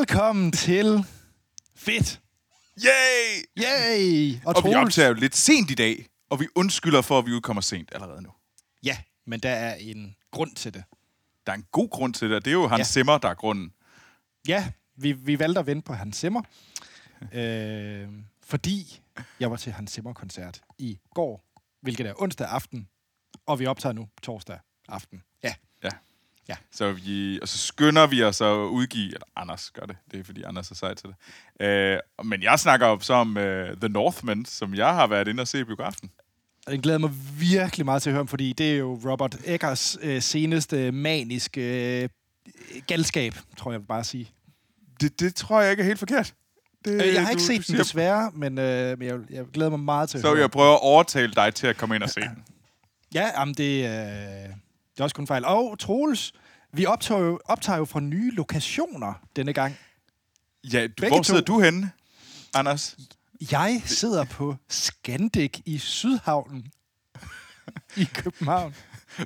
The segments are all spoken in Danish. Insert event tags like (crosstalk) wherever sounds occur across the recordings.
Velkommen til Fedt. Yay! Yay! Og, og vi optager jo lidt sent i dag, og vi undskylder for, at vi udkommer sent allerede nu. Ja, men der er en grund til det. Der er en god grund til det, og det er jo Hans Ja. Simmer, der er grunden. Ja, vi, vi valgte at vente på Hans Zimmer, (laughs) øh, fordi jeg var til Hans Zimmer-koncert i går, hvilket er onsdag aften, og vi optager nu torsdag aften. Ja, Så vi, og så skynder vi os at udgive, eller Anders gør det, det er fordi Anders er sej til det. Øh, men jeg snakker jo så om uh, The Northman, som jeg har været inde og se i biografen. og den glæder jeg mig virkelig meget til at høre om, fordi det er jo Robert Eggers øh, seneste maniske øh, galskab, tror jeg bare sige. Det, det tror jeg ikke er helt forkert. Det, Øh, jeg har ikke du- set du den siger- desværre, men, øh, men jeg, jeg glæder mig meget til at Så høre jeg om prøve at overtale dig til at komme ind og se den. Ja, jamen det, øh, det er også kun fejl. Og Troels, vi optager jo, optager jo fra nye lokationer denne gang. Ja, du, Begge hvor sidder to. du henne, Anders? Jeg sidder på Scandic i Sydhavnen i København.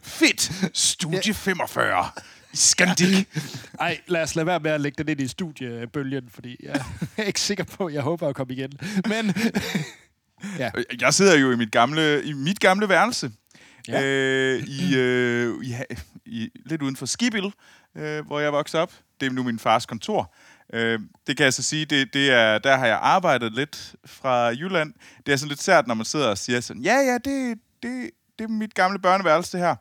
Fedt! Studie 45 i Scandic. (laughs) Ej, lad os lade være med at lægge den ind i studiebølgen, fordi jeg er ikke sikker på, at jeg håber at komme igen. Men (laughs) ja, Jeg sidder jo i mit gamle, i mit gamle værelse. Ja. Øh, i, øh, i, i, lidt uden for Skibil, øh, hvor jeg voksede op. Det er nu min fars kontor. Øh, det kan jeg så sige, det, det er, der har jeg arbejdet lidt fra Jylland. Det er sådan lidt sært, når man sidder og siger sådan, ja, ja, det, det, det er mit gamle børneværelse, det her.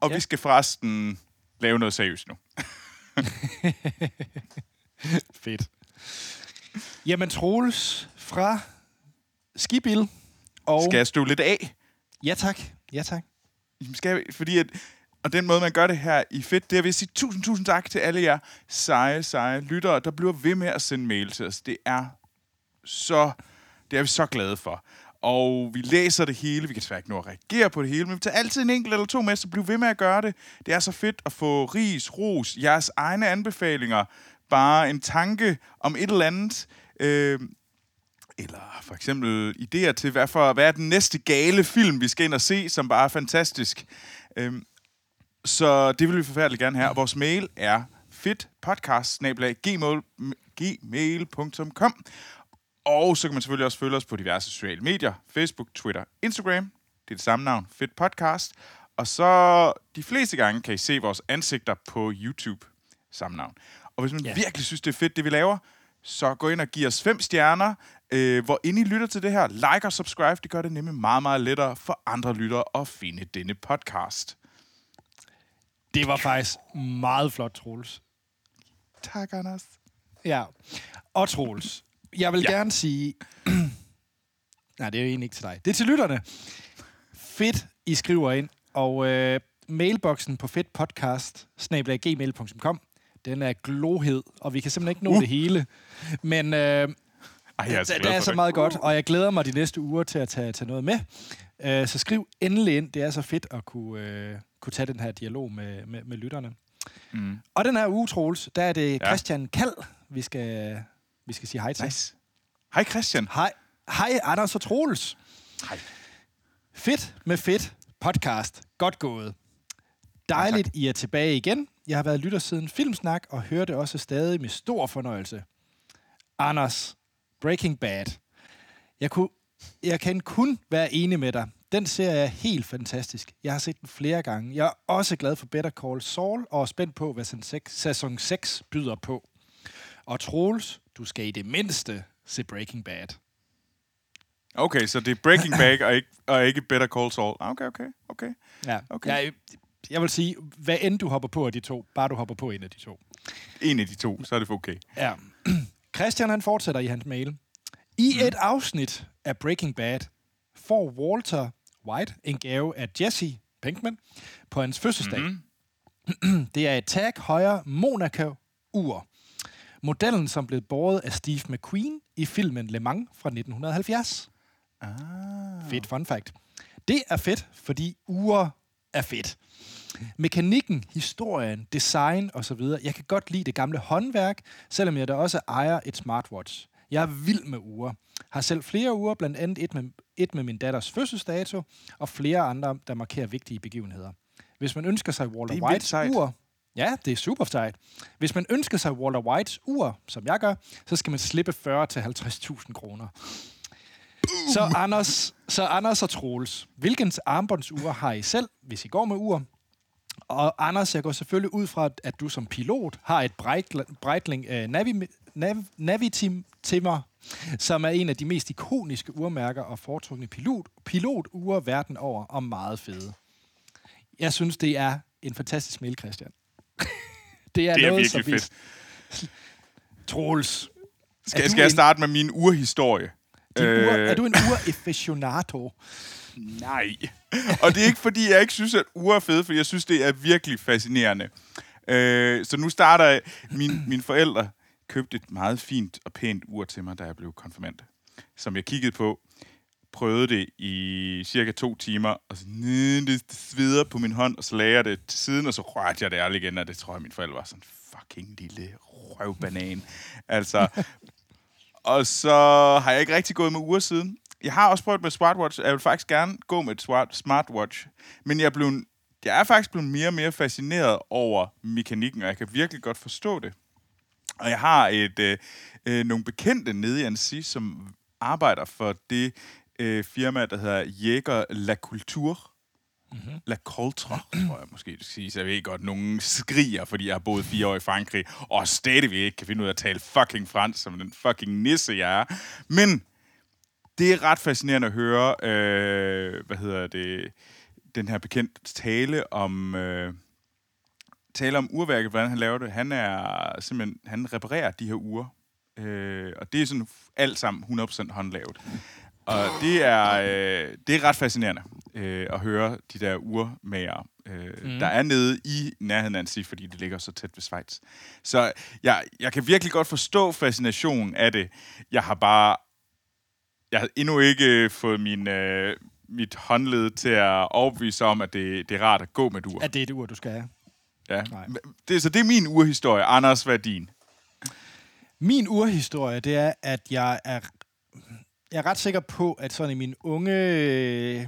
Og ja. vi skal forresten lave noget seriøst nu. (laughs) fedt. Jamen Troels fra Skibil. Og Skal jeg støve lidt af? Ja tak, ja tak. Skal vi, fordi at, og den måde, man gør det her i fedt, det er ved at sige tusind, tusind tak til alle jer seje, seje lyttere, der bliver ved med at sende mail til os. Det er så, det er vi så glade for. Og vi læser det hele, vi kan desværre ikke nå at reagere på det hele, men vi tager altid en enkelt eller to med, så bliv ved med at gøre det. Det er så fedt at få ris, ros, jeres egne anbefalinger, bare en tanke om et eller andet. Øh, eller for eksempel idéer til, hvad, for, hvad er den næste gale film, vi skal ind og se, som bare er fantastisk. Øhm, så det vil vi forfærdeligt gerne. Og vores mail er fedtpodcast.gmail.com Og så kan man selvfølgelig også følge os på diverse sociale medier. Facebook, Twitter, Instagram. Det er det samme navn, Fedt Podcast. Og så de fleste gange kan I se vores ansigter på YouTube. Samme navn. Og hvis man ja. virkelig synes, det er fedt, det vi laver, så gå ind og giv os fem stjerner, øh, hvor ind I lytter til det her. Like og subscribe, det gør det nemlig meget, meget lettere for andre lyttere at finde denne podcast. Det var faktisk meget flot, Troels. Tak, Anders. Ja. Og Troels, jeg vil. Ja. gerne sige... (clears throat) Nej, det er jo egentlig ikke til dig. Det er til lytterne. Fedt, I skriver ind. Og øh, mailboksen på fedtpodcast, gmail.com, den er glohed, og vi kan simpelthen ikke nå uh. Det hele. Men øh, Ej, jeg er det er så meget godt, og jeg glæder mig de næste uger til at tage, tage noget med. Øh, så skriv endelig ind. Det er så fedt at kunne, øh, kunne tage den her dialog med, med, med lytterne. Mm. Og den her uge, Troels, der er det Ja. Christian Kald, vi skal, vi skal sige hej til. Nice. Hej Christian. Hej, hej Anders og Troels. Hej. Fedt med fedt podcast. Godt gået. Dejligt, I er tilbage igen. Jeg har været lytter siden Filmsnak, og hører det også stadig med stor fornøjelse. Anders, Breaking Bad. Jeg, kunne, jeg kan kun være enig med dig. Den serie er helt fantastisk. Jeg har set den flere gange. Jeg er også glad for Better Call Saul, og er spændt på, hvad sæson 6, sæson 6 byder på. Og Troels, du skal i det mindste se Breaking Bad. Okay, så det er Breaking Bad og ikke, og ikke Better Call Saul. Ah, Okay, okay, okay. Ja, Okay. Jeg, jeg vil sige, hvad end du hopper på af de to, bare du hopper på en af de to. En af de to, så er det for okay. Ja. (clears throat) Christian han fortsætter i hans mail. I mm. et afsnit af Breaking Bad får Walter White en gave af Jesse Pinkman på hans fødselsdag. Mm. (clears throat) Det er et Tag Heuer Monaco-ur. Modellen, som blev båret af Steve McQueen i filmen Le Mans fra 1970. Ah. Fedt fun fact. Det er fedt, fordi ure er fedt. Mekanikken, historien, design osv. Jeg kan godt lide det gamle håndværk, selvom jeg da også ejer et smartwatch. Jeg er vild med ure. Har selv flere uger, blandt andet et med, et med min datters fødselsdato, og flere andre, der markerer vigtige begivenheder. Hvis man ønsker sig Walter Det er vildt White sejt. ur, Ja, det er super sejt. Hvis man ønsker sig Walter Whites ur, som jeg gør, så skal man slippe 40-50.000 kroner. Så Anders, så Anders og Troels, hvilken armbåndsur har I selv, hvis I går med ur? Og Anders, jeg går selvfølgelig ud fra, at du som pilot har et Breitling, uh, Navi, Nav, Navitimmer, som er en af de mest ikoniske urmærker og foretrukne pilot, piloture verden over, og meget fede. Jeg synes, det er en fantastisk mail, Christian. (laughs) det er, Det er noget, virkelig som vi- fedt. Troels. Skal, skal jeg starte med min urhistorie? Din øh... ur, Øh, er du en ur-aficionado? Nej. Og det er ikke, fordi jeg ikke synes, at ure er fede, for jeg synes, det er virkelig fascinerende. Øh, så nu starter jeg. Min, mine forældre købte et meget fint og pænt ur til mig, da jeg blev konfirmand. Som jeg kiggede på, prøvede det i cirka to timer, og så "Næh, det, sveder på min hånd, og så lagde jeg det til siden, og så rørte jeg det aldrig igen, og det tror jeg, mine forældre var sådan, fucking lille røvbanan. altså, og så har jeg ikke rigtig gået med uger siden. Jeg har også prøvet med smartwatch. Jeg vil faktisk gerne gå med et smart- smartwatch. Men jeg, er blevet, jeg er faktisk blevet mere og mere fascineret over mekanikken, og jeg kan virkelig godt forstå det. Og jeg har et, øh, øh, nogle bekendte nede i Annecy, som arbejder for det øh, firma, der hedder Jæger La Culture. Mm-hmm. La Coltre, tror jeg måske, det skal sige. Jeg ved godt, nogen skriger, fordi jeg har boet fire år i Frankrig, og stadigvæk ikke kan finde ud af at tale fucking fransk, som den fucking nisse, jeg er. Men det er ret fascinerende at høre, øh, hvad hedder det, den her bekendt tale om, øh, tale om urværket, hvordan han laver det. Han er simpelthen, han reparerer de her ure, øh, og det er sådan alt sammen 100% håndlavet. Og det er, øh, det er ret fascinerende øh, at høre de der urmager, øh, mm. der er nede i nærheden af Annecy, fordi det ligger så tæt ved Schweiz. Så jeg, jeg kan virkelig godt forstå fascinationen af det. Jeg har bare jeg har endnu ikke fået min, øh, mit håndled til at overbevise om, at det, det er rart at gå med et ur. At det er et ur, du skal have. Ja. Nej. Det, så det er min urhistorie. Anders, hvad er din? Min urhistorie, det er, at jeg er, jeg er ret sikker på, at sådan i mine unge øh,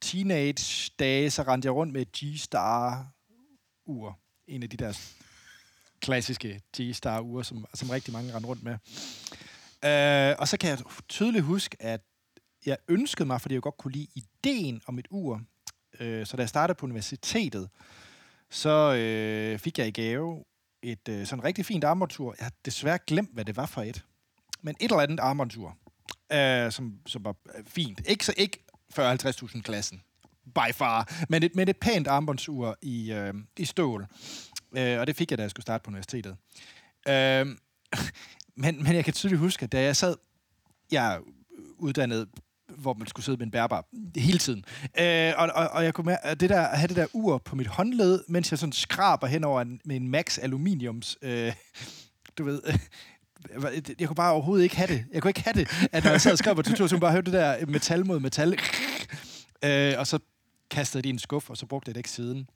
teenage-dage, så rendte jeg rundt med et G-Star-ur. En af de der klassiske G-Star-ure, som, som rigtig mange rendte rundt med. Øh, og så kan jeg tydeligt huske, at jeg ønskede mig, fordi jeg godt kunne lide ideen om et ur. Øh, så da jeg startede på universitetet, så øh, fik jeg i gave et øh, sådan rigtig fint armbåndsur. Jeg har desværre glemt, hvad det var for et. Men et eller andet armbåndsur, øh, som, som var øh, fint. Ikke, så ikke 40-50.000 klassen, by far, men et, men et pænt armbåndsur i, øh, i stål. Øh, og det fik jeg, da jeg skulle starte på universitetet. Øh, (laughs) men, men jeg kan tydeligt huske, at da jeg sad, jeg er uddannet hvor man skulle sidde med en bærbar hele tiden. Øh, og, og, og jeg kunne mærke, at det der, at have det der ur på mit håndled, mens jeg sådan skraber hen over en, med en Max Aluminiums, øh, (laughs) du ved, jeg kunne bare overhovedet ikke have det. Jeg kunne ikke have det, at når jeg sad og skrev på tutor, så bare høre det der metal mod metal. Øh, og så kastede det i en skuff, og så brugte jeg det ikke siden.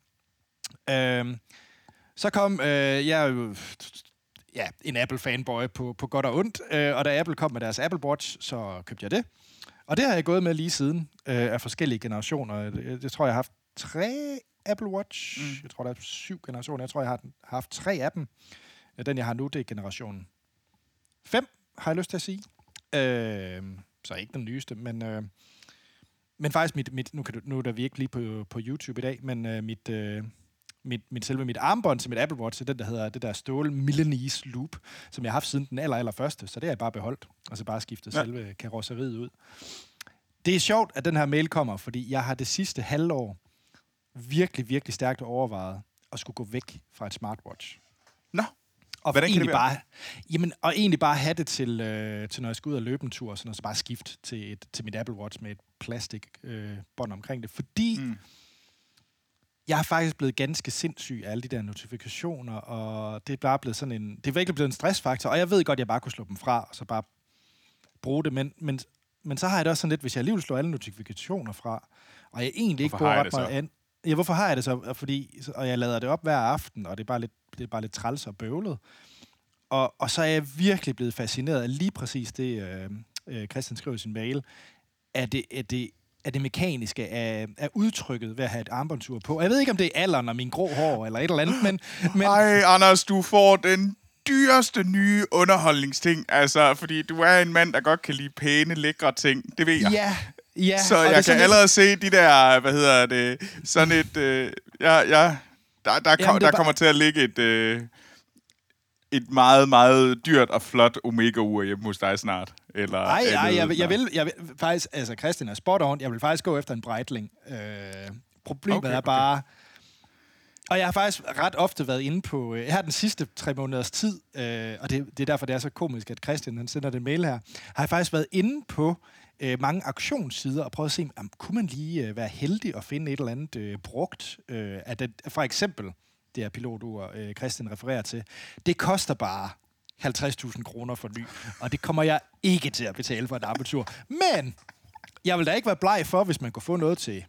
Øh, så kom, øh, jeg er jo ja, en Apple-fanboy på, på godt og ondt, øh, og da Apple kom med deres Apple Watch, så købte jeg det. Og det har jeg gået med lige siden øh, af forskellige generationer. Jeg, jeg tror, jeg har haft tre Apple Watch. Mm. Jeg tror, der er syv generationer. Jeg tror, jeg har haft tre af dem. Den, jeg har nu, det er generationen 5, har jeg lyst til at sige. Øh, så ikke den nyeste, men... Øh, men faktisk, mit, mit, nu, kan du, nu er der vi ikke lige på, på YouTube i dag, men øh, mit, øh, mit, mit, selve mit armbånd til mit Apple Watch, det den, der hedder det der stål Milanese Loop, som jeg har haft siden den aller, aller første, så det har jeg bare beholdt, og så bare skiftet. Ja. selve karosseriet ud. Det er sjovt, at den her mail kommer, fordi jeg har det sidste halvår virkelig, virkelig stærkt overvejet at skulle gå væk fra et smartwatch. Nå, Og Hvordan egentlig bare, jamen, og egentlig bare have det til, øh, til når jeg skal ud og løbe en tur, sådan, og så bare skifte til, et, til mit Apple Watch med et plastik øh, bånd omkring det. Fordi mm. Jeg er faktisk blevet ganske sindssyg af alle de der notifikationer, og det er bare blevet sådan en, det er virkelig blevet en stressfaktor, og jeg ved godt, at jeg bare kunne slå dem fra, og så bare bruge det, men, men, men så har jeg det også sådan lidt, hvis jeg alligevel slår alle notifikationer fra, og jeg egentlig ikke Hvorfor bruger har jeg ret meget an, Ja, hvorfor har jeg det så? Fordi, og jeg lader det op hver aften, og det er bare lidt, det er bare lidt træls og bøvlet. Og, og så er jeg virkelig blevet fascineret af lige præcis det, øh, øh, Christian skrev i sin mail. Er det, er det, af det mekaniske, af, af udtrykket ved at have et armbåndsur på. Jeg ved ikke, om det er alderen og min grå hår eller et eller andet, men... men Ej, Anders, du får den dyreste nye underholdningsting. Altså, fordi du er en mand, der godt kan lide pæne, lækre ting. Det ved jeg. ja, ja. Så jeg kan allerede se de der, hvad hedder det, sådan et, øh, ja, ja, der, der, kom, Jamen, er der bare- kommer til at ligge et, øh, et meget, meget dyrt og flot Omega-ur hjemme hos dig snart. Eller Nej, nej, jeg, vil- jeg, vil, jeg vil faktisk, altså Christian er spot on, jeg vil faktisk gå efter en Breitling. Øh, problemet Okay, okay, er okay. bare, og jeg har faktisk ret ofte været inde på, øh, her den sidste tre måneders tid, øh, og det, det er derfor, det er så komisk, at Christian han sender den mail her, har jeg faktisk været inde på øh, mange auktionssider og prøvet at se, om kunne man lige øh, være heldig at finde et eller andet øh, brugt øh, af det, for eksempel det her pilotur, øh, Christian refererer til. Det koster bare 50.000 kroner for ny, og det kommer jeg ikke til at betale for et armatur. Men jeg vil da ikke være bleg for, hvis man kunne få noget til...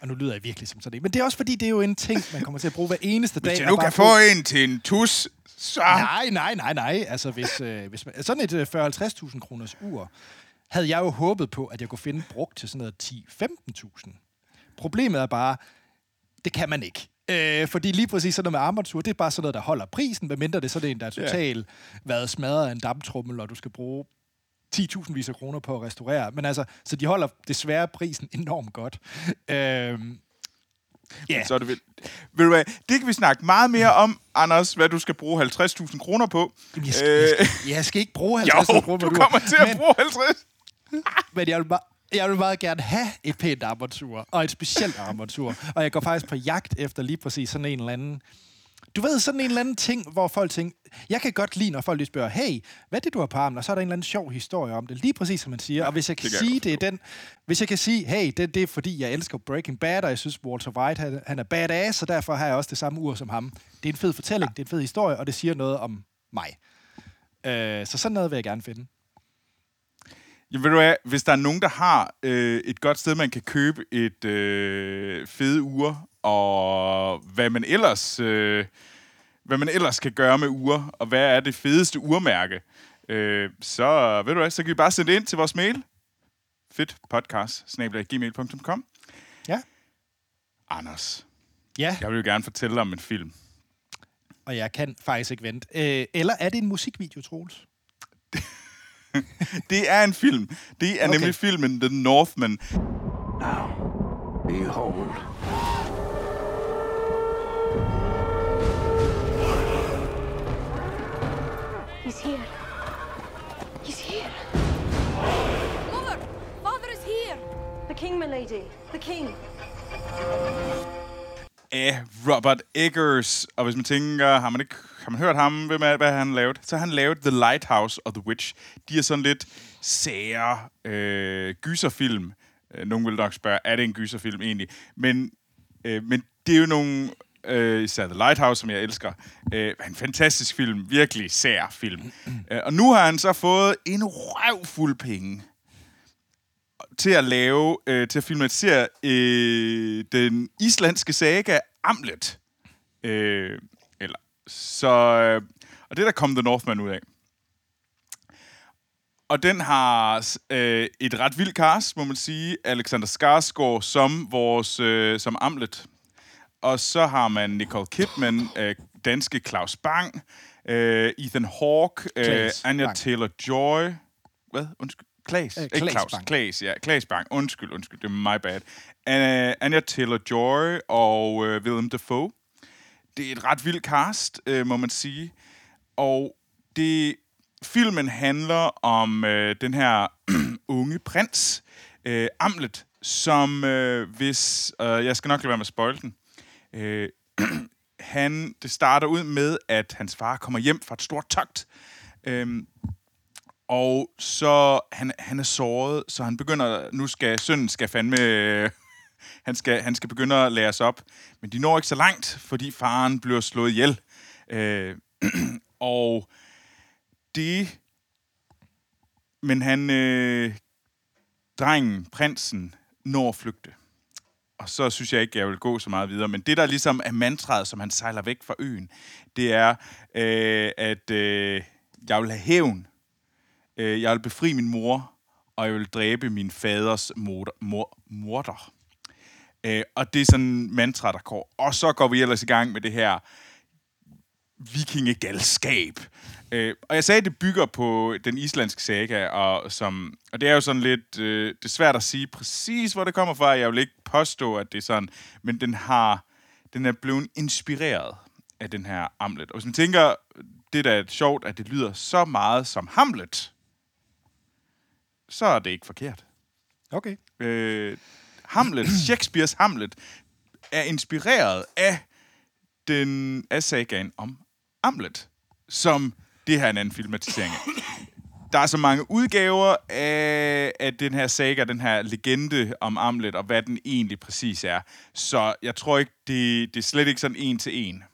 Og nu lyder jeg virkelig som sådan en. Men det er også fordi, det er jo en ting, man kommer til at bruge hver eneste dag. Hvis jeg nu kan få en til en tus, så... Nej, nej, nej, nej. Altså, hvis, øh, hvis man, sådan et øh, 40-50.000 kroners ur, havde jeg jo håbet på, at jeg kunne finde brugt til sådan noget 10-15.000. Problemet er bare, det kan man ikke. Øh, fordi lige præcis sådan noget med armatur, det er bare sådan noget, der holder prisen, medmindre det er sådan en, der er Ja. totalt været smadret af en damptrummel, og du skal bruge 10.000 vis af kroner på at restaurere. Men altså, så de holder desværre prisen (laughs) enormt godt. Øh, ja, Så er det vel... Ved du hvad, det kan vi snakke meget mere om, Anders, hvad du skal bruge 50.000 kroner på. Jamen, jeg, skal, jeg, skal, jeg skal ikke bruge 50 (laughs) Jo, kroner på du kommer til at men- bruge 50. Men jeg vil, bare, jeg vil meget gerne have et pænt armatur, og et specielt armatur. Og jeg går faktisk på jagt efter lige præcis sådan en eller anden... Du ved, sådan en eller anden ting, hvor folk tænker... Jeg kan godt lide, når folk lige spørger, hey, hvad er det, du har på armen? Og så er der en eller anden sjov historie om det. Lige præcis, som man siger. Og hvis jeg kan det sige, det er den... Hvis jeg kan sige, hey, det, det er fordi, jeg elsker Breaking Bad, og jeg synes, Walter White, han, han er badass, så derfor har jeg også det samme ur som ham. Det er en fed fortælling, det er en fed historie, og det siger noget om mig. Øh, så sådan noget vil jeg gerne finde. Ja, ved du hvad, hvis der er nogen, der har øh, et godt sted, man kan købe et øh, fede ur, og hvad man ellers øh, hvad man ellers kan gøre med ure, og hvad er det fedeste urmærke, øh, så ved du hvad, så kan vi bare sende det ind til vores mail. Fedt podcast, gmail.com. Ja. Anders, Ja. jeg vil jo gerne fortælle dig om en film. og jeg kan faktisk ikke vente. Øh, eller er det en musikvideo, Troels? (laughs) (laughs) Det er en film. Det er Okay. nemlig filmen The Northman. Now, behold. He's here. He's here. Mother! Father is here! The king, my lady. The king. Af Robert Eggers. Og hvis man tænker, har man ikke har man hørt ham, hvem er, hvad han lavet? Så har han lavet The Lighthouse og The Witch. De er sådan lidt sære øh, gyserfilm. Øh, nogen Nogle vil nok spørge, er det en gyserfilm egentlig? Men, øh, men det er jo nogle... Øh, især The Lighthouse, som jeg elsker. Øh, en fantastisk film. Virkelig sær film. øh, og nu har han så fået en røvfuld penge til at lave, øh, til at filmatisere øh, den islandske saga Amlet. Øh, eller, så, øh, og det er der kom The Northman ud af. Og den har øh, et ret vildt cast, må man sige. Alexander Skarsgård som vores øh, som Amlet. Og så har man Nicole Kidman, øh, danske Claus Bang, øh, Ethan Hawke, øh, Anja. Taylor-Joy. Hvad? Undskyld. Klaas. Claus. Bang. Klaas, ja. Klaas Bang. Undskyld, undskyld. Det er my bad. Uh, Anja Taylor-Joy og øh, Willem Dafoe. Det er et ret vildt cast, øh, må man sige. Og det filmen handler om øh, den her (clears throat) unge prins, øh, Amlet, som øh, hvis... Øh, jeg skal nok lade være med at spoil den. Øh, (clears throat) han, det starter ud med, at hans far kommer hjem fra et stort togt. Øhm, og så han, han er såret, så han begynder, nu skal sønnen skal fandme, (laughs) han skal, han skal begynde at lære sig op. Men de når ikke så langt, fordi faren bliver slået ihjel. Øh, (clears throat) og det, men han, øh, drengen, prinsen, når at flygte. Og så synes jeg ikke, jeg vil gå så meget videre. Men det, der ligesom er mantraet, som han sejler væk fra øen, det er, øh, at øh, jeg vil have hævn. Øh, jeg vil befri min mor, og jeg vil dræbe min faders morder. Mor, morder. Øh, og det er sådan en mantra, der går. Og så går vi ellers i gang med det her vikingegalskab. Øh, og jeg sagde, at det bygger på den islandske saga, og, som, og det er jo sådan lidt, øh, det er svært at sige præcis, hvor det kommer fra. Jeg vil ikke påstå, at det er sådan, men den har, den er blevet inspireret af den her Hamlet. Og hvis man tænker, det der er sjovt, at det lyder så meget som Hamlet, så er det ikke forkert. Okay. Øh, Hamlet, (clears throat) Shakespeares Hamlet, er inspireret af den af sagaen om Hamlet, som det her er en anden filmatisering af. Der er så mange udgaver af, af den her saga, den her legende om Hamlet, og hvad den egentlig præcis er. Så jeg tror ikke, det, det er slet ikke sådan en til en.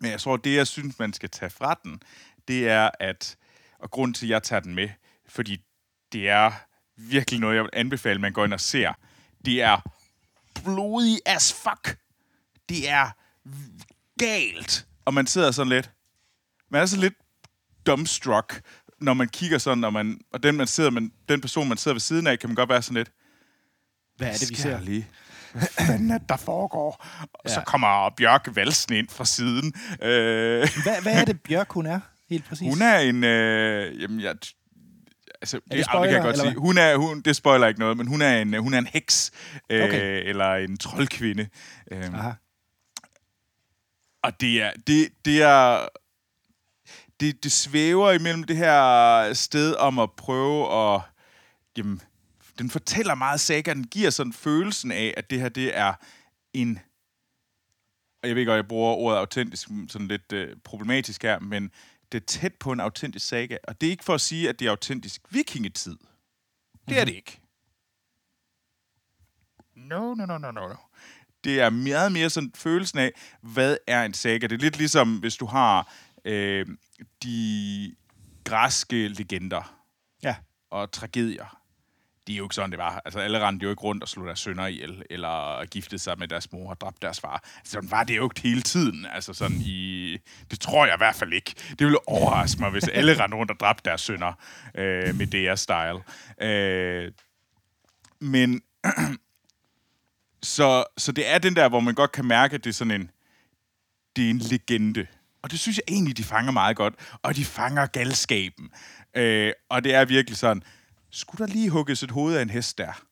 Men jeg tror, det jeg synes, man skal tage fra den, det er, at, og grund til, at jeg tager den med, fordi det er virkelig noget, jeg vil anbefale, man går ind og ser. Det er blodig as fuck. Det er galt. Og man sidder sådan lidt, man er så lidt dumbstruck, når man kigger sådan, når man, og den, man sidder, man, den person, man sidder ved siden af, kan man godt være sådan lidt, Hvad er det, vi ser? lige? Hvad fanden er det, der foregår? Og Ja. så kommer Bjørk valsen ind fra siden. Øh, Hvad, hvad er det, Bjørk, hun er? Helt præcis. hun er en... Øh, jamen, jeg, altså, det, det det, spoiler, det kan jeg godt sige. Hun er, hun, det spoiler ikke noget, men hun er en, hun er en heks. Øh, Okay. Eller en troldkvinde. Øh, Aha. og det er... Det, det er det, det svæver imellem det her sted om at prøve at... Jamen, den fortæller meget saga. Den giver sådan følelsen af, at det her, det er en... Og jeg ved godt, jeg bruger ordet autentisk sådan lidt øh, problematisk her, men det er tæt på en autentisk saga. Og det er ikke for at sige, at det er autentisk vikingetid. Det er det ikke. No, no, no, no, no, no. Det er meget mere sådan følelsen af, hvad er en saga? Det er lidt ligesom, hvis du har øh, de græske legender Ja. og tragedier. Det er jo ikke sådan, det var. Altså, alle rendte jo ikke rundt og slog deres sønner ihjel, eller giftede sig med deres mor og dræbte deres far. Altså, sådan var det jo ikke hele tiden. Altså sådan i... Det tror jeg i hvert fald ikke. Det ville overraske mig, hvis alle rendte rundt og dræbte deres sønner øh, med deres style. Øh, men... (clears throat) så, så det er den der, hvor man godt kan mærke, at det er sådan en... Det er en legende. Og det synes jeg egentlig, de fanger meget godt. Og de fanger galskaben. Øh, og det er virkelig sådan, skulle der lige hugges et hoved af en hest der?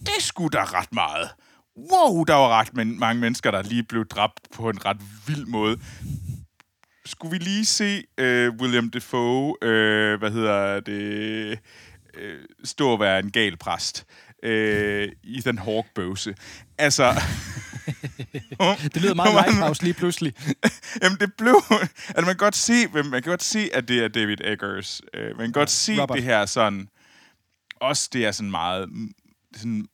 Det skulle der ret meget. Wow, der var ret men- mange mennesker, der lige blev dræbt på en ret vild måde. Skulle vi lige se øh, William Defoe, øh, hvad hedder det, øh, stå og være en gal præst? Øh, Ethan Hawke bøse. Altså... (laughs) Det lyder meget Lighthouse lige pludselig. (laughs) Jamen, det blev... Altså, man kan godt se, man kan godt se, at det er David Eggers. Øh, man kan godt se Robert. det her sådan... Også det er sådan meget... Mm, sådan,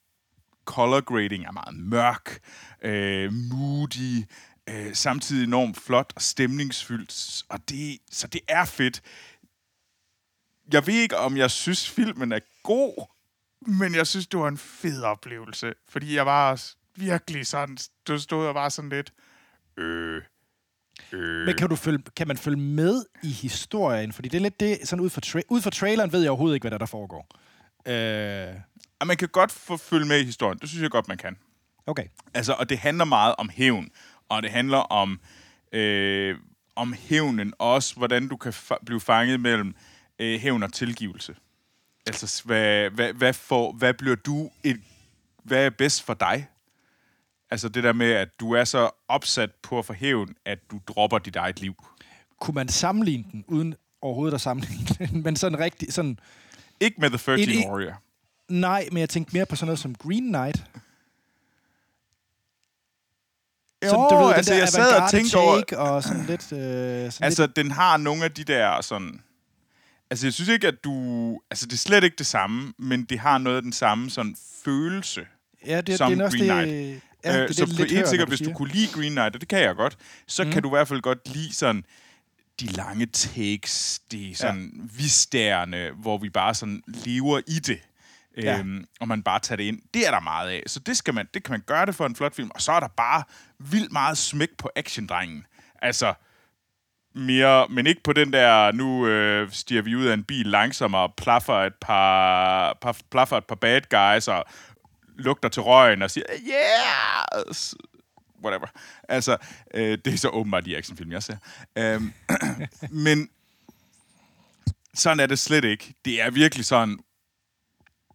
color grading er meget mørk, øh, moody, øh, samtidig enormt flot og stemningsfyldt. Og det, så det er fedt. Jeg ved ikke, om jeg synes, filmen er god, men jeg synes, det var en fed oplevelse. Fordi jeg var også virkelig sådan... Du stod og var sådan lidt... Øh, øh, Men kan, du følge, kan man følge med i historien? Fordi det er lidt det, sådan ud fra, tra- ud fra traileren ved jeg overhovedet ikke, hvad der, der foregår. Øh, Og man kan godt få følge med i historien. Det synes jeg godt, man kan. okay. Altså, og det handler meget om hævn. Og det handler om, øh, om hævnen. Også hvordan du kan fa- blive fanget mellem øh, hævn og tilgivelse. Altså, hvad, hvad, hvad, får, hvad bliver du... Et, hvad er bedst for dig? Altså det der med, at du er så opsat på at få hævn, at du dropper dit eget liv. Kunne man sammenligne den, uden overhovedet at sammenligne den? (laughs) Men sådan rigtig... Sådan, Ikke med The 13 Et- Warrior. nej, men jeg tænkte mere på sådan noget som Green Knight. Jo, altså, jeg sad og tænkte over... Og sådan lidt... Øh, sådan (clears throat) Altså, den har nogle af de der sådan... Altså, jeg synes ikke, at du... Altså, det er slet ikke det samme, men det har noget af den samme sådan følelse. lidt, ja, det, som det er Green det... Knight. Ja, det, øh, er det, så lidt når hvis du siger. kunne lide Green Knight, og det kan jeg godt, så Mm. kan du i hvert fald godt lide sådan de lange takes, de sådan ja. vistærende, hvor vi bare sådan lever i det. Ja. Øhm, og man bare tager det ind. Det er der meget af. Så det, skal man, det kan man gøre det for en flot film. Og så er der bare vildt meget smæk på actiondrengen. Altså, mere, men ikke på den der, nu øh, stiger vi ud af en bil langsommere, og plaffer et par, par, plaffer et par bad guys, og lugter til røgen og siger, yeah! Whatever. Altså, øh, det er så åbenbart de actionfilm, jeg ser. Øhm, (clears throat) men sådan er det slet ikke. Det er virkelig sådan,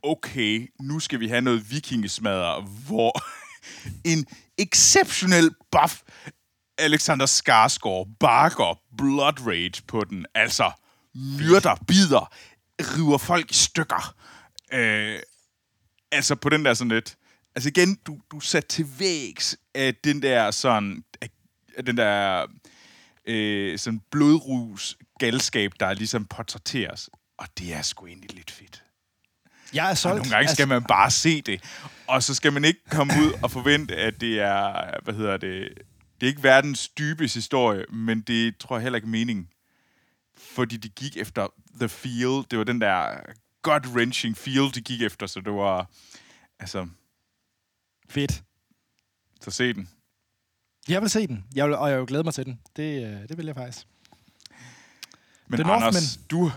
okay, nu skal vi have noget vikingesmadder, hvor (laughs) en exceptionel buff Alexander Skarsgård barker blood rage på den. Altså, myrder, bider, river folk i stykker. Øh, altså på den der sådan lidt... Altså igen, du, du sat til vægs af den der sådan... Af den der øh, sådan blodrus galskab, der ligesom portrætteres. Og det er sgu egentlig lidt fedt. Jeg er Og solgt. nogle gange skal man bare se det. Og så skal man ikke komme ud og forvente, at det er, hvad hedder det, det er ikke verdens dybeste historie, men det tror jeg heller ikke meningen. Fordi de gik efter the feel. Det var den der gut-wrenching feel, de gik efter, så det var, altså, Fedt. så se den. Jeg vil se den, jeg vil, og jeg vil glæde mig til den. Det, øh, det vil jeg faktisk. Men The Anders, du,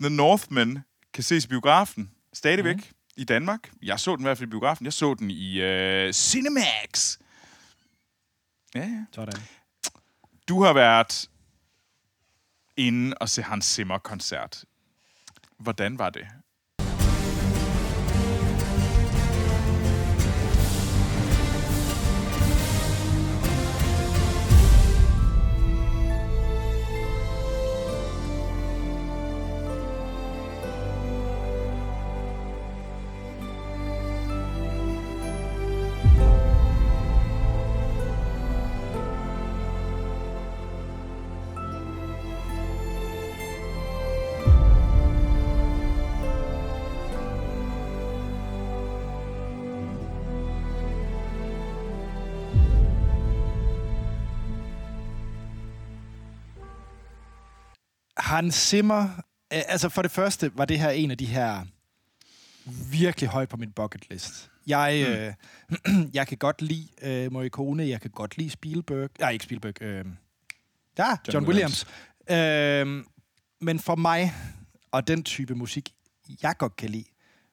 The Northman kan ses i biografen stadigvæk mm. i Danmark. Jeg så den i hvert fald i biografen. Jeg så den i øh, Cinemax. Ja, ja. Sådan. Du har været inde og se Hans Zimmer-koncert. Hvordan var det? Hans Zimmer, øh, altså for det første var det her en af de her virkelig højt på min bucket list. Jeg, øh, (clears throat) jeg kan godt lide øh, Morricone, jeg kan godt lide Spielberg. Nej, ikke Spielberg. Øh, ja, John, John Williams. Williams. Øh, men for mig, og den type musik, jeg godt kan lide,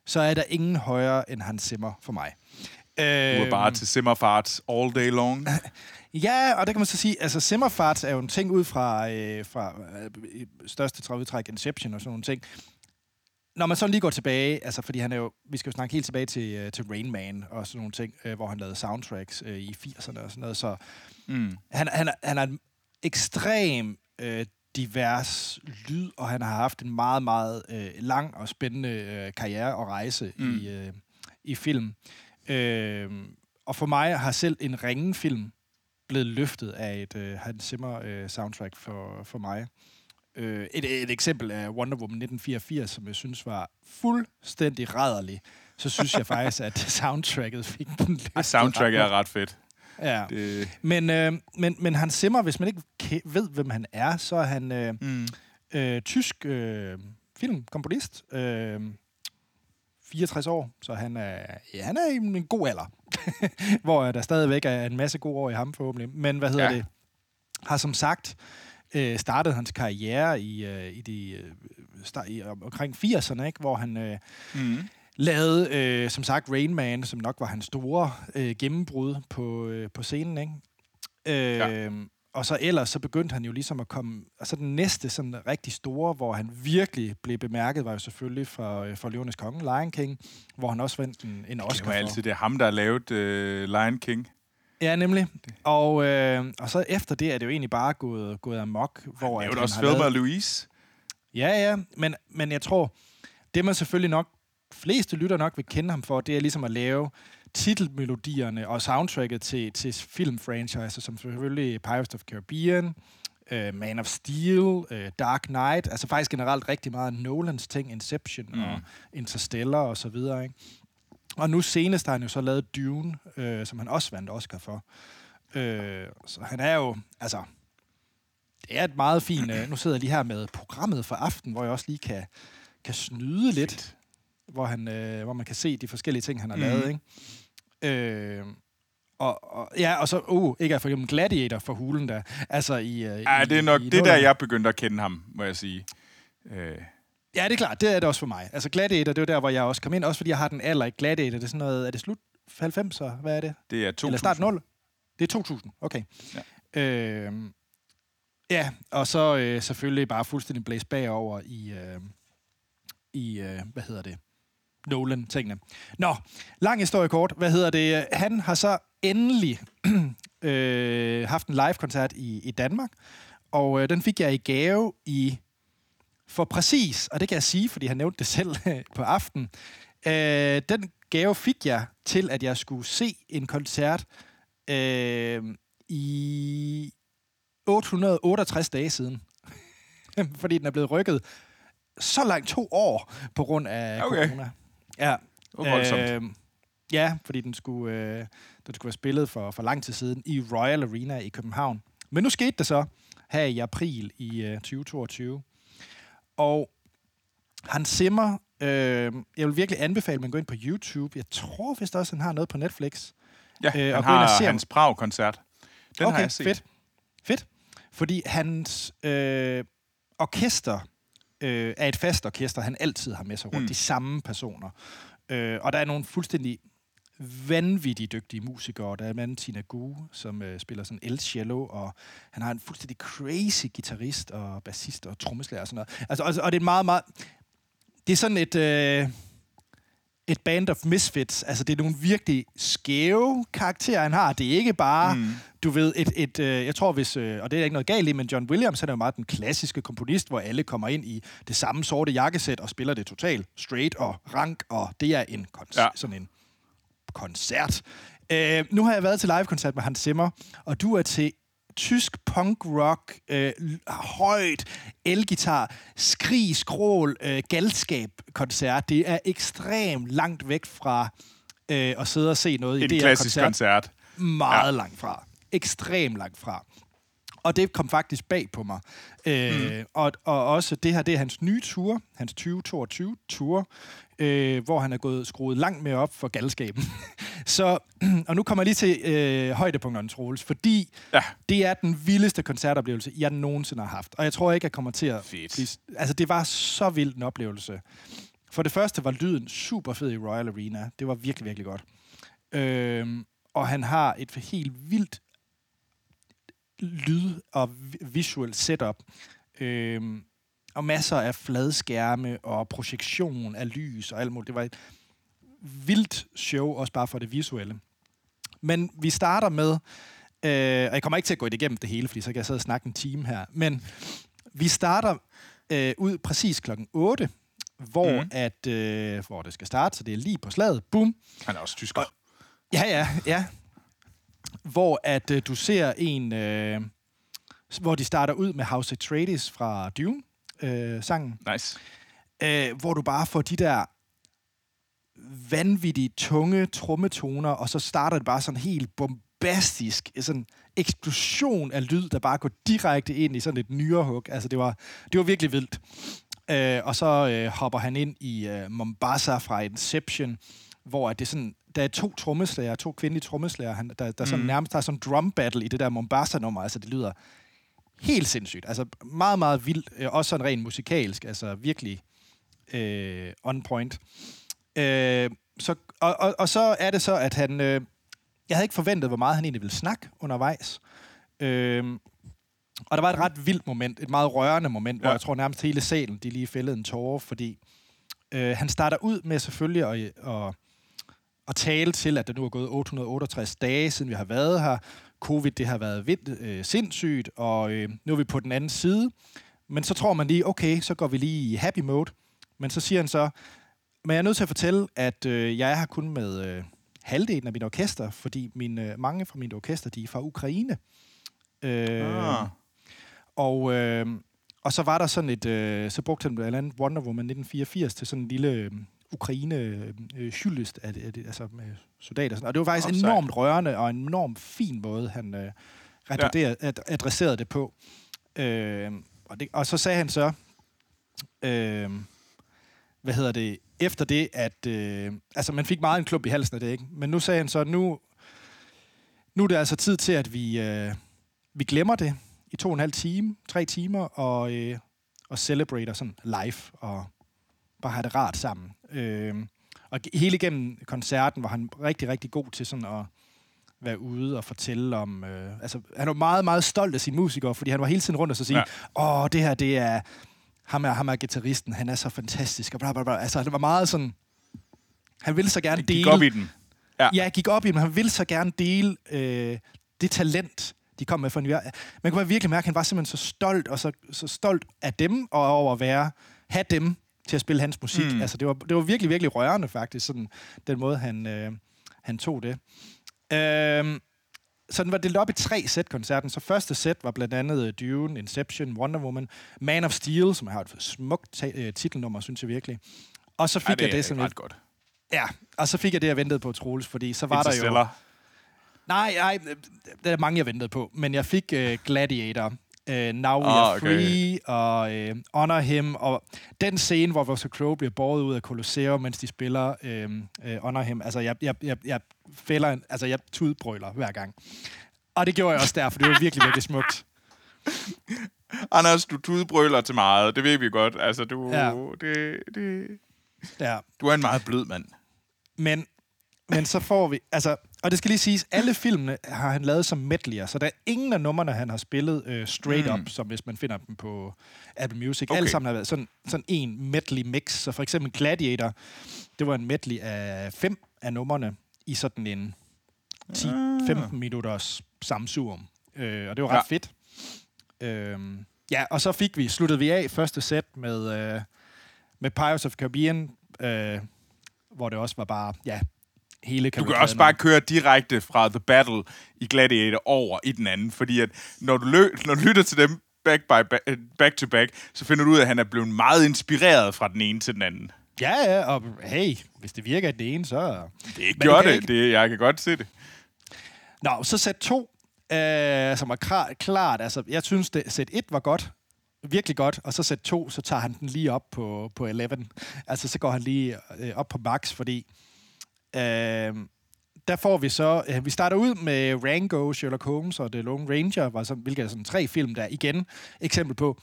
så er der ingen højere end Hans Zimmer for mig. Du var bare til Zimmerfart all day long. (laughs) Ja, og det kan man så sige, altså Simmerfart er jo en ting ud fra, øh, fra øh, største træudtræk Inception og sådan nogle ting. Når man så lige går tilbage, altså fordi han er jo, vi skal jo snakke helt tilbage til, øh, til Rain Man og sådan nogle ting, øh, hvor han lavede soundtracks øh, i 80'erne og sådan noget, så Mm. han, han, er- han er en ekstrem øh, divers lyd, og han har haft en meget, meget øh, lang og spændende øh, karriere og rejse mm. i, øh, i film. Øh, og for mig har selv en ringefilm blevet løftet af et øh, Hans Zimmer øh, soundtrack for, for mig. Øh, et, et eksempel er Wonder Woman 1984, som jeg synes var fuldstændig rædderlig. Så synes jeg faktisk, at (laughs) soundtracket fik den løftet. Ah, Soundtrack ret er ret fedt. Ja. Det, Men, øh, men, men Hans Zimmer, hvis man ikke ke- ved, hvem han er, så er han øh, mm. øh, tysk øh, filmkomponist. Øh, 64 år, så han er, ja, han er i en god alder. (laughs) Hvor der stadigvæk er en masse gode år i ham forhåbentlig. Men hvad hedder Ja. det? Har som sagt øh, startet hans karriere i, øh, i de øh, start, i, om- omkring 80'erne, ikke? hvor han øh, Mm. lavede, øh, som sagt, Rain Man, som nok var hans store øh, gennembrud på, øh, på scenen, ikke? Øh, Ja. Og så ellers, så begyndte han jo ligesom at komme... Altså den næste sådan rigtig store, hvor han virkelig blev bemærket, var jo selvfølgelig for, øh, for Løvernes Konge, Lion King, hvor han også vandt en, en Det Oscar for. altid det er ham, der har lavet uh, Lion King. Ja, nemlig. Og, øh, og så efter det er det jo egentlig bare gået, gået amok, hvor Han lavede også Thelma lavet- og Louise. Ja, ja, men, men jeg tror, det man selvfølgelig nok, fleste lytter nok vil kende ham for, det er ligesom at lave titelmelodierne og soundtracket til, til filmfranchiser, som selvfølgelig Pirates of Caribbean, uh, Man of Steel, uh, Dark Knight, altså faktisk generelt rigtig meget Nolans ting, Inception mm. og Interstellar og så videre, ikke? Og nu senest har han jo så lavet Dune, øh, som han også vandt Oscar for. Øh, så han er jo, altså, det er et meget fint... Øh, nu sidder jeg lige her med programmet for aften, hvor jeg også lige kan, kan snyde lidt, hvor, han, øh, hvor man kan se de forskellige ting, han har Mhm. lavet. Ikke? Øh, og, og, ja, og så, uh, ikke for eksempel Gladiator for hulen der. Altså i... Uh, Ja, i, det er nok i det er der, jeg begyndte at kende ham, må jeg sige. Øh, Ja, det er klart. Det er det også for mig. Altså Gladiator, det er jo der, hvor jeg også kom ind. Også fordi jeg har den alder i Gladiator. Det er sådan noget... Er det slut 90'er? Hvad er det? det er 2000. Eller start 0? Det er 2000, okay. Ja, øhm, ja og så øh, selvfølgelig bare fuldstændig blæst bagover i, øh, i øh, hvad hedder det, Nolan-tingene. Nå, lang historie kort. Hvad hedder det? Han har så endelig (clears throat) øh, haft en live-koncert i, i Danmark, og øh, den fik jeg i gave i for præcis, og det kan jeg sige, fordi han nævnte det selv (laughs) på aften, øh, den gave fik jeg til, at jeg skulle se en koncert øh, i 868 dage siden. (laughs) fordi den er blevet rykket så langt to år på grund af Okay. corona. Ja. Det var. Øh, ja, fordi den skulle, øh, den skulle være spillet for, for lang tid siden i Royal Arena i København. Men nu skete det så her i april i øh, 2022. Og han simmer. Øh, jeg vil virkelig anbefale, at man går ind på YouTube. Jeg tror vist også, han har noget på Netflix. Ja, øh, og han og har se ham. hans Prag-koncert. Den okay, har jeg set. fedt. Fedt. Fordi hans øh, orkester øh, er et fast orkester, han altid har med sig rundt. Mm. De samme personer. Øh, og der er nogle fuldstændig vanvittigt dygtige musikere. Der er andet Tina Gu, som øh, spiller sådan el-cello, og han har en fuldstændig crazy guitarist og bassist og trommeslager og sådan noget. Altså, og, og det er meget, meget... Det er sådan et... Øh, et band of misfits. Altså, det er nogle virkelig skæve karakterer, han har. Det er ikke bare, mm. du ved, et... et øh, jeg tror, hvis... Øh, og det er ikke noget galt i, men John Williams, han er jo meget den klassiske komponist, hvor alle kommer ind i det samme sorte jakkesæt og spiller det totalt straight og rank, og det er en Ja. ja. sådan en koncert. Øh, nu har jeg været til live-koncert med Hans Zimmer, og du er til tysk punk-rock, øh, højt, elgitar, skrig, skrål, øh, galskab-koncert. Det er ekstremt langt væk fra øh, at sidde og se noget i En det her klassisk koncert. koncert. Meget ja. langt fra. Ekstremt langt fra. Og det kom faktisk bag på mig. Øh, mm. og, og også det her, det er hans nye tour, hans 2022-tour, øh, hvor han er gået skruet langt mere op for galskaben. (laughs) Så, (clears throat) og nu kommer jeg lige til øh, højdepunkterne, Troels, fordi Ja. det er den vildeste koncertoplevelse, jeg nogensinde har haft. Og jeg tror ikke, jeg kommer til at... Fedt. Blive, altså, det var så vild en oplevelse. For det første var lyden super fed i Royal Arena. Det var virkelig, virkelig godt. Øhm, og han har et helt vildt lyd- og vi- visual setup. Øhm, og masser af fladskærme og projektion af lys og alt muligt. Det var et vildt show, også bare for det visuelle. Men vi starter med, øh, og jeg kommer ikke til at gå det igennem det hele, fordi så kan jeg sidde og snakke en time her, men vi starter øh, ud præcis klokken 8, hvor, mm. at, øh, hvor det skal starte, så det er lige på slaget. Boom. Han er også tysker. Ja, ja, ja. Hvor at øh, du ser en, øh, hvor de starter ud med House Atreides fra Dune, øh, sangen, Nice. øh, hvor du bare får de der vanvittigt tunge trommetoner, og så starter det bare sådan helt bombastisk, sådan eksplosion af lyd, der bare går direkte ind i sådan et nyrehug. Altså, det var, det var virkelig vildt. Øh, og så øh, hopper han ind i øh, Mombasa fra Inception, hvor at det er sådan, der er to trommeslager, to kvindelige trommeslager, han, der, der sådan Mm. nærmest har sådan drum battle i det der Mombasa-nummer. Altså, det lyder helt sindssygt. Altså, meget, meget vildt. Øh, også sådan rent musikalsk. Altså, virkelig øh, on point. Øh, så, og, og, og så er det så, at han... Øh, jeg havde ikke forventet, hvor meget han egentlig ville snakke undervejs. Øh, og der var et ret vildt moment, et meget rørende moment, ja. hvor jeg tror nærmest hele salen, de lige fældede en tårer, fordi øh, han starter ud med selvfølgelig at, at, at tale til, at der nu er gået 868 dage, siden vi har været her. Covid, det har været vildt, øh, sindssygt, og øh, nu er vi på den anden side. Men så tror man lige, okay, så går vi lige i happy mode. Men så siger han så, men jeg er nødt til at fortælle, at øh, jeg er her kun med øh, halvdelen af mit orkester, fordi mine, mange fra mit orkester, de er fra Ukraine. Øh, Ah. og, øh, og så var der sådan et, øh, så brugte han blandt andet Wonder Woman 1984 til sådan en lille øh, Ukraine øh, hyldest af, af det, altså med soldater. og Sådan. Og det var faktisk sejt. enormt rørende og en enormt fin måde, han øh, ja. ad, adresserede det på. Øh, og, det, og så sagde han så, øh, hvad hedder det, efter det, at øh, altså man fik meget en klump i halsen af det, ikke? Men nu sagde han så, nu nu er det altså tid til, at vi, øh, vi glemmer det i to og en halv time, tre timer, og, øh, og celebrater sådan live, og bare have det rart sammen. Øh, og hele igennem koncerten var han rigtig, rigtig god til sådan at være ude og fortælle om... Øh, altså, han var meget, meget stolt af sine musikere, fordi han var hele tiden rundt og så sige, Ja. åh, det her, det er... Ham er, ham er gitarristen, han er så fantastisk, og bla, bla, bla. Altså, han var meget sådan... Han ville så gerne dele... gik op i den. Ja. Ja, gik op i det, men han ville så gerne dele øh, det talent, de kom med for en Man kunne virkelig mærke, at han var simpelthen så stolt, og så, så stolt af dem, og over at være, have dem til at spille hans musik. Mm. Altså, det var, det var virkelig, virkelig rørende, faktisk, sådan, den måde, han, øh, han tog det. Øh, så den var delt op i tre sæt koncerten. Så første sæt var blandt andet øh, Dune, Inception, Wonder Woman, Man of Steel, som har et smukt øh, titelnummer, synes jeg virkelig. Og så fik Ej, det jeg det som ret et, godt. Ja, og så fik jeg det, jeg ventede på, Troels, fordi så var der jo... Nej, nej, der er mange, jeg ventede på. Men jeg fik uh, Gladiator, uh, Now We Ah, Are okay. Free, og uh, Honor Him, og den scene, hvor Russell Crowe bliver båret ud af Colosseum, mens de spiller uh, uh, Honor Him. Altså, jeg, jeg, jeg, jeg fælder en, altså, jeg tudbrøler hver gang. Og det gjorde jeg også der, for det var virkelig, virkelig smukt. (laughs) Anders, du tudbrøler til meget. Det ved vi godt. Altså, du, Ja. det, det, Ja. du er en meget blød mand. Men, men så får vi... Altså, og det skal lige siges, alle filmene har han lavet som medleyer, så der er ingen af numrene, han har spillet øh, straight Mm. up, som hvis man finder dem på Apple Music. Okay. Alle sammen har været sådan, sådan en medley mix. Så for eksempel Gladiator, det var en medley af fem af numrene i sådan en 10-15 minutters samsum. Øh, og det var ret Ja. fedt. Øhm, ja, og så fik vi, sluttede vi af første sæt med, øh, med Pirates of Caribbean, øh, hvor det også var bare, ja, hele Du kan også bare køre direkte fra The Battle i Gladiator over i den anden, fordi at når du, lø- når du lytter til dem back, by back, back to back, så finder du ud af, at han er blevet meget inspireret fra den ene til den anden. Ja, ja, og hey, hvis det virker i det ene, så... Det kan det. ikke- det. Jeg kan godt se det. Nå, så sæt to, øh, som er klar, klart, altså, jeg synes, det, sæt et var godt, virkelig godt, og så sæt to, så tager han den lige op på, på 11. Altså, så går han lige øh, op på max, fordi øh, der får vi så, øh, vi starter ud med Rango, Sherlock Holmes og The Lone Ranger, var så, hvilket er sådan tre film, der igen eksempel på,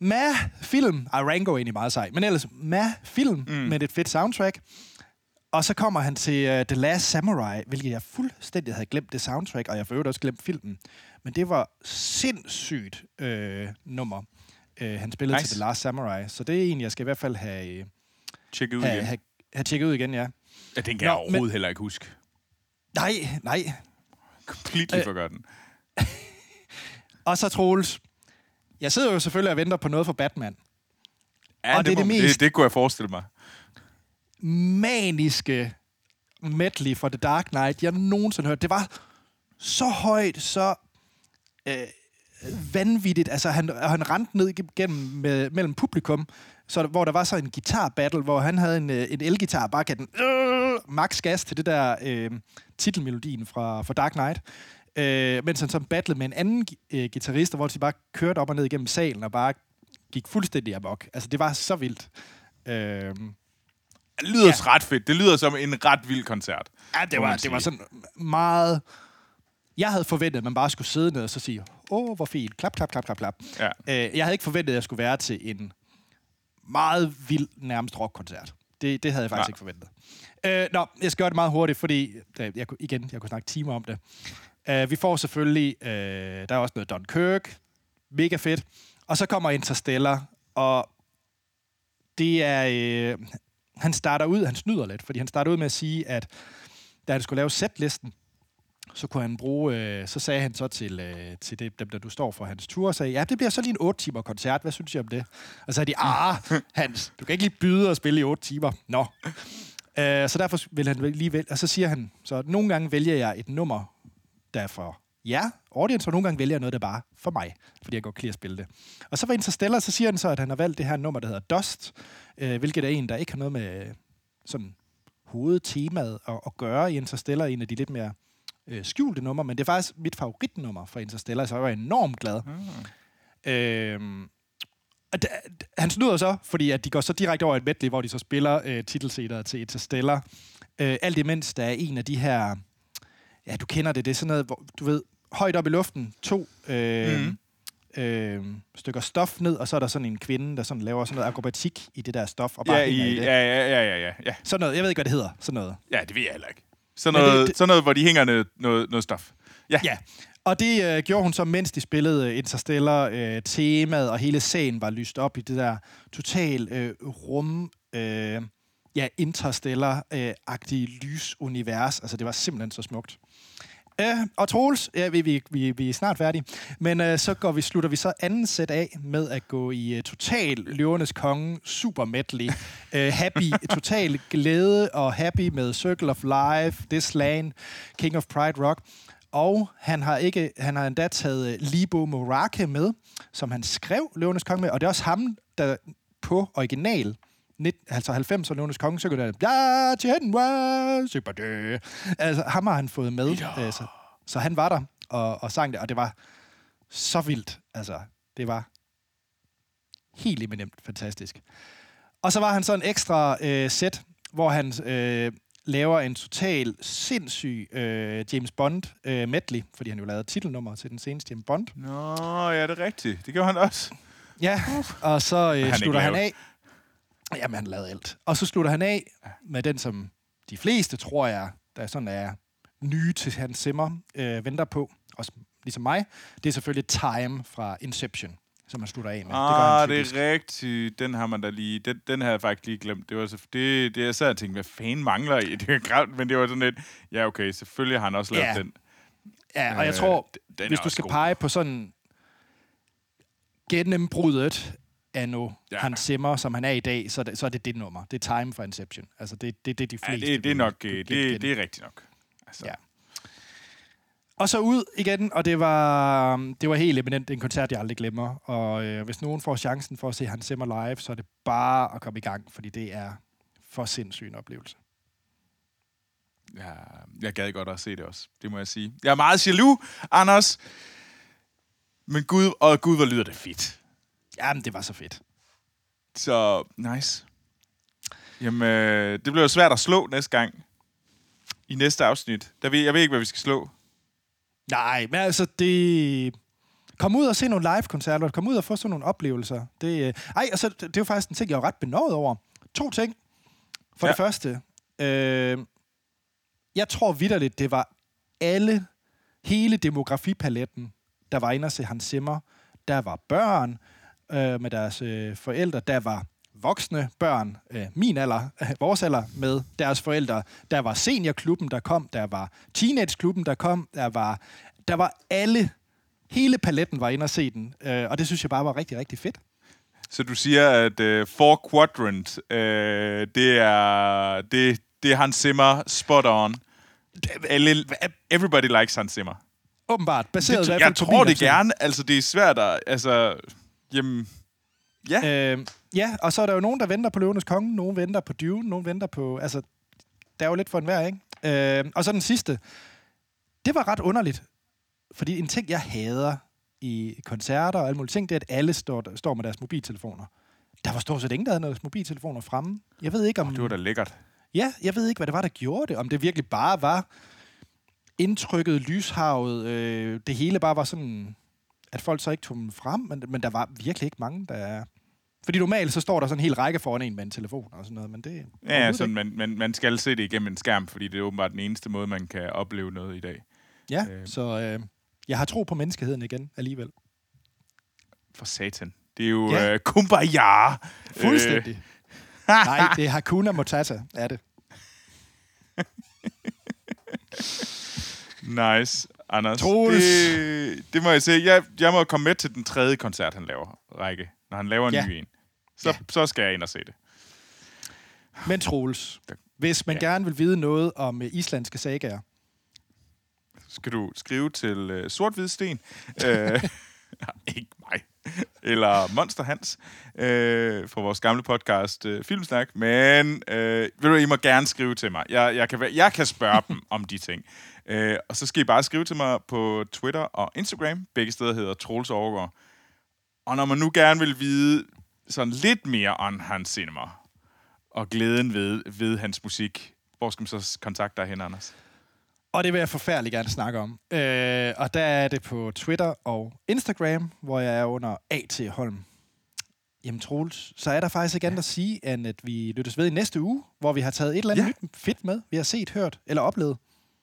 med film, ej, Rango er egentlig meget sej, men ellers med film mm. med et fedt soundtrack, og så kommer han til uh, The Last Samurai, hvilket jeg fuldstændig havde glemt det soundtrack, og jeg for øvrigt også glemt filmen. Men det var sindssygt øh, nummer, øh, han spillede Nice. til The Last Samurai. Så det er en, jeg skal i hvert fald have, øh, Tjek ud have, igen. have, have tjekket ud igen, ja. Ja, den kan Nå, jeg overhovedet heller ikke huske. Nej, nej. Completely Øh, forgotten. (laughs) Og så Troels. Jeg sidder jo selvfølgelig og venter på noget fra Batman. Ja, og det er det må- mest- det, det kunne jeg forestille mig. maniske medley fra The Dark Knight, jeg nogensinde hørt. Det var så højt, så øh, vanvittigt. Altså, han, han rendte ned gennem med, mellem publikum, så, hvor der var så en guitar battle, hvor han havde en, øh, en elgitar, bare gav den øh, max gas til det der øh, titelmelodien fra, fra Dark Knight. Øh, mens han så battlede med en anden øh, guitarist, hvor de bare kørte op og ned igennem salen og bare gik fuldstændig amok. Altså, det var så vildt. Øh, Det lyder ja. ret fedt. Det lyder som en ret vild koncert. Ja, det var, det var sådan meget... Jeg havde forventet, at man bare skulle sidde ned og så sige, åh, hvor fint, klap, klap, klap, klap, klap. Ja. Øh, jeg havde ikke forventet, at jeg skulle være til en meget vild, nærmest rockkoncert. Det, det havde jeg faktisk Nej. ikke forventet. Øh, nå, jeg skal gøre det meget hurtigt, fordi øh, jeg, kunne- igen, jeg kunne snakke timer om det. Øh, vi får selvfølgelig, øh, der er også noget Dunkirk, mega fedt. Og så kommer Interstellar, og det er... Øh, han starter ud, han snyder lidt, fordi han starter ud med at sige, at da han skulle lave setlisten, så kunne han bruge, øh, så sagde han så til, øh, til det, dem, der du står for hans tur, og sagde, ja, det bliver så lige en 8 timer koncert, hvad synes I om det? Og så sagde de, ah, Hans, du kan ikke lige byde at spille i 8 timer. Nå. Øh, så derfor vil han lige vælge, og så siger han, så nogle gange vælger jeg et nummer, der er for jer, audience, og nogle gange vælger jeg noget, der bare for mig, fordi jeg godt kan lide at spille det. Og så var Interstellar, så siger han så, at han har valgt det her nummer, der hedder Dust, øh, hvilket er en, der ikke har noget med sådan hovedtemaet at, at gøre i Interstellar, en af de lidt mere øh, skjulte numre, men det er faktisk mit favoritnummer fra Interstellar, så jeg var enormt glad. Mm. Øhm, og da, han snyder så, fordi at de går så direkte over et medley, hvor de så spiller øh, titelscener til Interstellar. Øh, alt imens der er en af de her ja, du kender det, det er sådan noget, hvor, du ved, højt op i luften, to øh, mm. øh, stykker stof ned, og så er der sådan en kvinde, der sådan laver sådan noget akrobatik i det der stof, og bare Ja, i i, det. ja, ja, ja, ja, ja, ja. Sådan noget, jeg ved ikke, hvad det hedder, sådan noget. Ja, det ved jeg heller ikke. Sådan det- noget, det- sådan noget hvor de hænger noget, noget, noget stof. Ja. Ja, og det øh, gjorde hun så, mens de spillede øh, Interstellar. Øh, temaet og hele scenen var lyst op i det der total øh, rum... Øh, ja, interstellar-agtige lysunivers. Altså, det var simpelthen så smukt. Øh, og Troels, ja, vi, vi, vi, vi er snart færdige, men øh, så går vi, slutter vi så anden sæt af med at gå i øh, total Løvernes Konge super medley. (laughs) Øh, happy, total glæde og happy med Circle of Life, This Land, King of Pride Rock. Og han har, ikke, han har endda taget øh, Libo Morake med, som han skrev Løvernes Konge med, og det er også ham, der på original 19, altså 90 og Løvernes Konge, så går det ja, Tianwa, super. Altså, ham har han fået med. Øh, så, så han var der og, og sang det, og det var så vildt. Altså, det var helt eminent fantastisk. Og så var han så en ekstra øh, sæt, hvor han øh, laver en total sindssyg øh, James Bond øh, medley, fordi han jo lavede titelnummer til den seneste James Bond. Nå, ja, det er rigtigt. Det gjorde han også. Ja, og så øh, ikke slutter han af. Jamen, han lavede alt. Og så slutter han af med den, som de fleste, tror jeg, der sådan er nye til Hans Zimmer, øh, venter på. Også ligesom mig. Det er selvfølgelig Time fra Inception, som han slutter af med. Ah, det, typisk. er rigtigt. Den har man da lige... Den, den havde jeg faktisk lige glemt. Det var så, det, det jeg sad og tænkte, hvad fanden mangler i? (laughs) Det er gravt, men det var sådan lidt... Ja, okay, selvfølgelig har han også lavet Ja. den. Ja, og jeg Øh, tror, d- den hvis du skal god. pege på sådan gennembruddet af nu Ja. ja. Hans Zimmer, som han er i dag, så er det, så er det det nummer. Det er Time fra Inception. Altså, det, det, det er de Ja, fleste. det, det er nok... kunne øh. Det, det er rigtigt nok. Altså, Ja. Og så ud igen, og det var, det var helt eminent. Det en koncert, jeg aldrig glemmer. Og øh, hvis nogen får chancen for at se Hans Zimmer live, så er det bare at komme i gang, fordi det er for sindssyg en oplevelse. Ja, jeg gad godt at se det også. Det må jeg sige. Jeg er meget jaloux, Anders. Men gud, og gud, hvor lyder det fedt. Jamen, det var så fedt. Så, nice. Jamen, øh, det bliver jo svært at slå næste gang. I næste afsnit. Der ved, jeg ved ikke, hvad vi skal slå. Nej, men altså, det... Kom ud og se nogle live-koncerter. Kom ud og få sådan nogle oplevelser. Det, øh... Ej, altså, det, er jo faktisk en ting, jeg er ret benådet over. To ting. For ja. det første, øh... jeg tror vidderligt, det var alle, hele demografipaletten, der var inde og se Hans Zimmer. Der var børn øh, med deres øh, forældre. Der var voksne børn, øh, min alder, øh, (laughs) vores alder, med deres forældre. Der var seniorklubben, der kom. Der var teenageklubben, der kom. Der var, der var alle, hele paletten var inde og se den. Øh, og det synes jeg bare var rigtig, rigtig fedt. Så du siger, at uh, Four Quadrant, uh, det er det, det er Hans Zimmer spot on. Alle, everybody likes Hans Zimmer. Åbenbart, baseret Det, i hvert jeg på tror det gerne. Altså, det er svært at... Altså, jamen, ja. Øh, ja, og så er der jo nogen, der venter på Løvenes Konge, nogen venter på Dune, nogen venter på... Altså, der er jo lidt for enhver, ikke? Øh, og så den sidste. Det var ret underligt, fordi en ting, jeg hader i koncerter og alle mulige ting, det er, at alle står, står med deres mobiltelefoner. Der var stort set ingen, der havde deres mobiltelefoner fremme. Jeg ved ikke, om... Det var da lækkert. Ja, jeg ved ikke, hvad det var, der gjorde det. Om det virkelig bare var indtrykket, lyshavet, øh, det hele bare var sådan, at folk så ikke tog dem frem, men, men der var virkelig ikke mange, der... Fordi normalt så står der sådan en hel række foran en med en telefon og sådan noget, men det... Ja, sådan, ikke. man, man, man skal se det igennem en skærm, fordi det er åbenbart den eneste måde, man kan opleve noget i dag. Ja, øh. så øh, jeg har tro på menneskeheden igen alligevel. For satan. Det er jo Ja. uh, kumbaya. Fuldstændig. Øh. Nej, (laughs) det er Hakuna Matata, er det. Nice, Anders. Troels. Det, det må jeg sige. Jeg, jeg må komme med til den tredje koncert, han laver, Række. Når han laver en Ja. ny en. Så, Ja. så skal jeg ind og se det. Men Troels, hvis man Ja. gerne vil vide noget om øh, islandske sagaer, Skal du skrive til uh, Sort Hvid Sten? (laughs) uh, (laughs) ikke. (laughs) Eller Monster Hans. Uh, for vores gamle podcast uh, Filmsnak. Men uh, ved du, I må gerne skrive til mig. Jeg, jeg, kan, jeg kan spørge (laughs) dem om de ting. Uh, og så skal I bare skrive til mig på Twitter og Instagram. Begge steder hedder Troels Overgaard. Og når man nu gerne vil vide sådan lidt mere om hans cinema, og glæden ved, ved hans musik, hvor skal man så kontakte dig hen, Anders? Og det vil jeg forfærdeligt gerne snakke om. Øh, og der er det på Twitter og Instagram, hvor jeg er under A.T. Holm. Jamen Troels, så er der faktisk ikke andet at sige, end at vi lyttes ved i næste uge, hvor vi har taget et eller andet Ja. nyt fedt med, vi har set, hørt eller oplevet.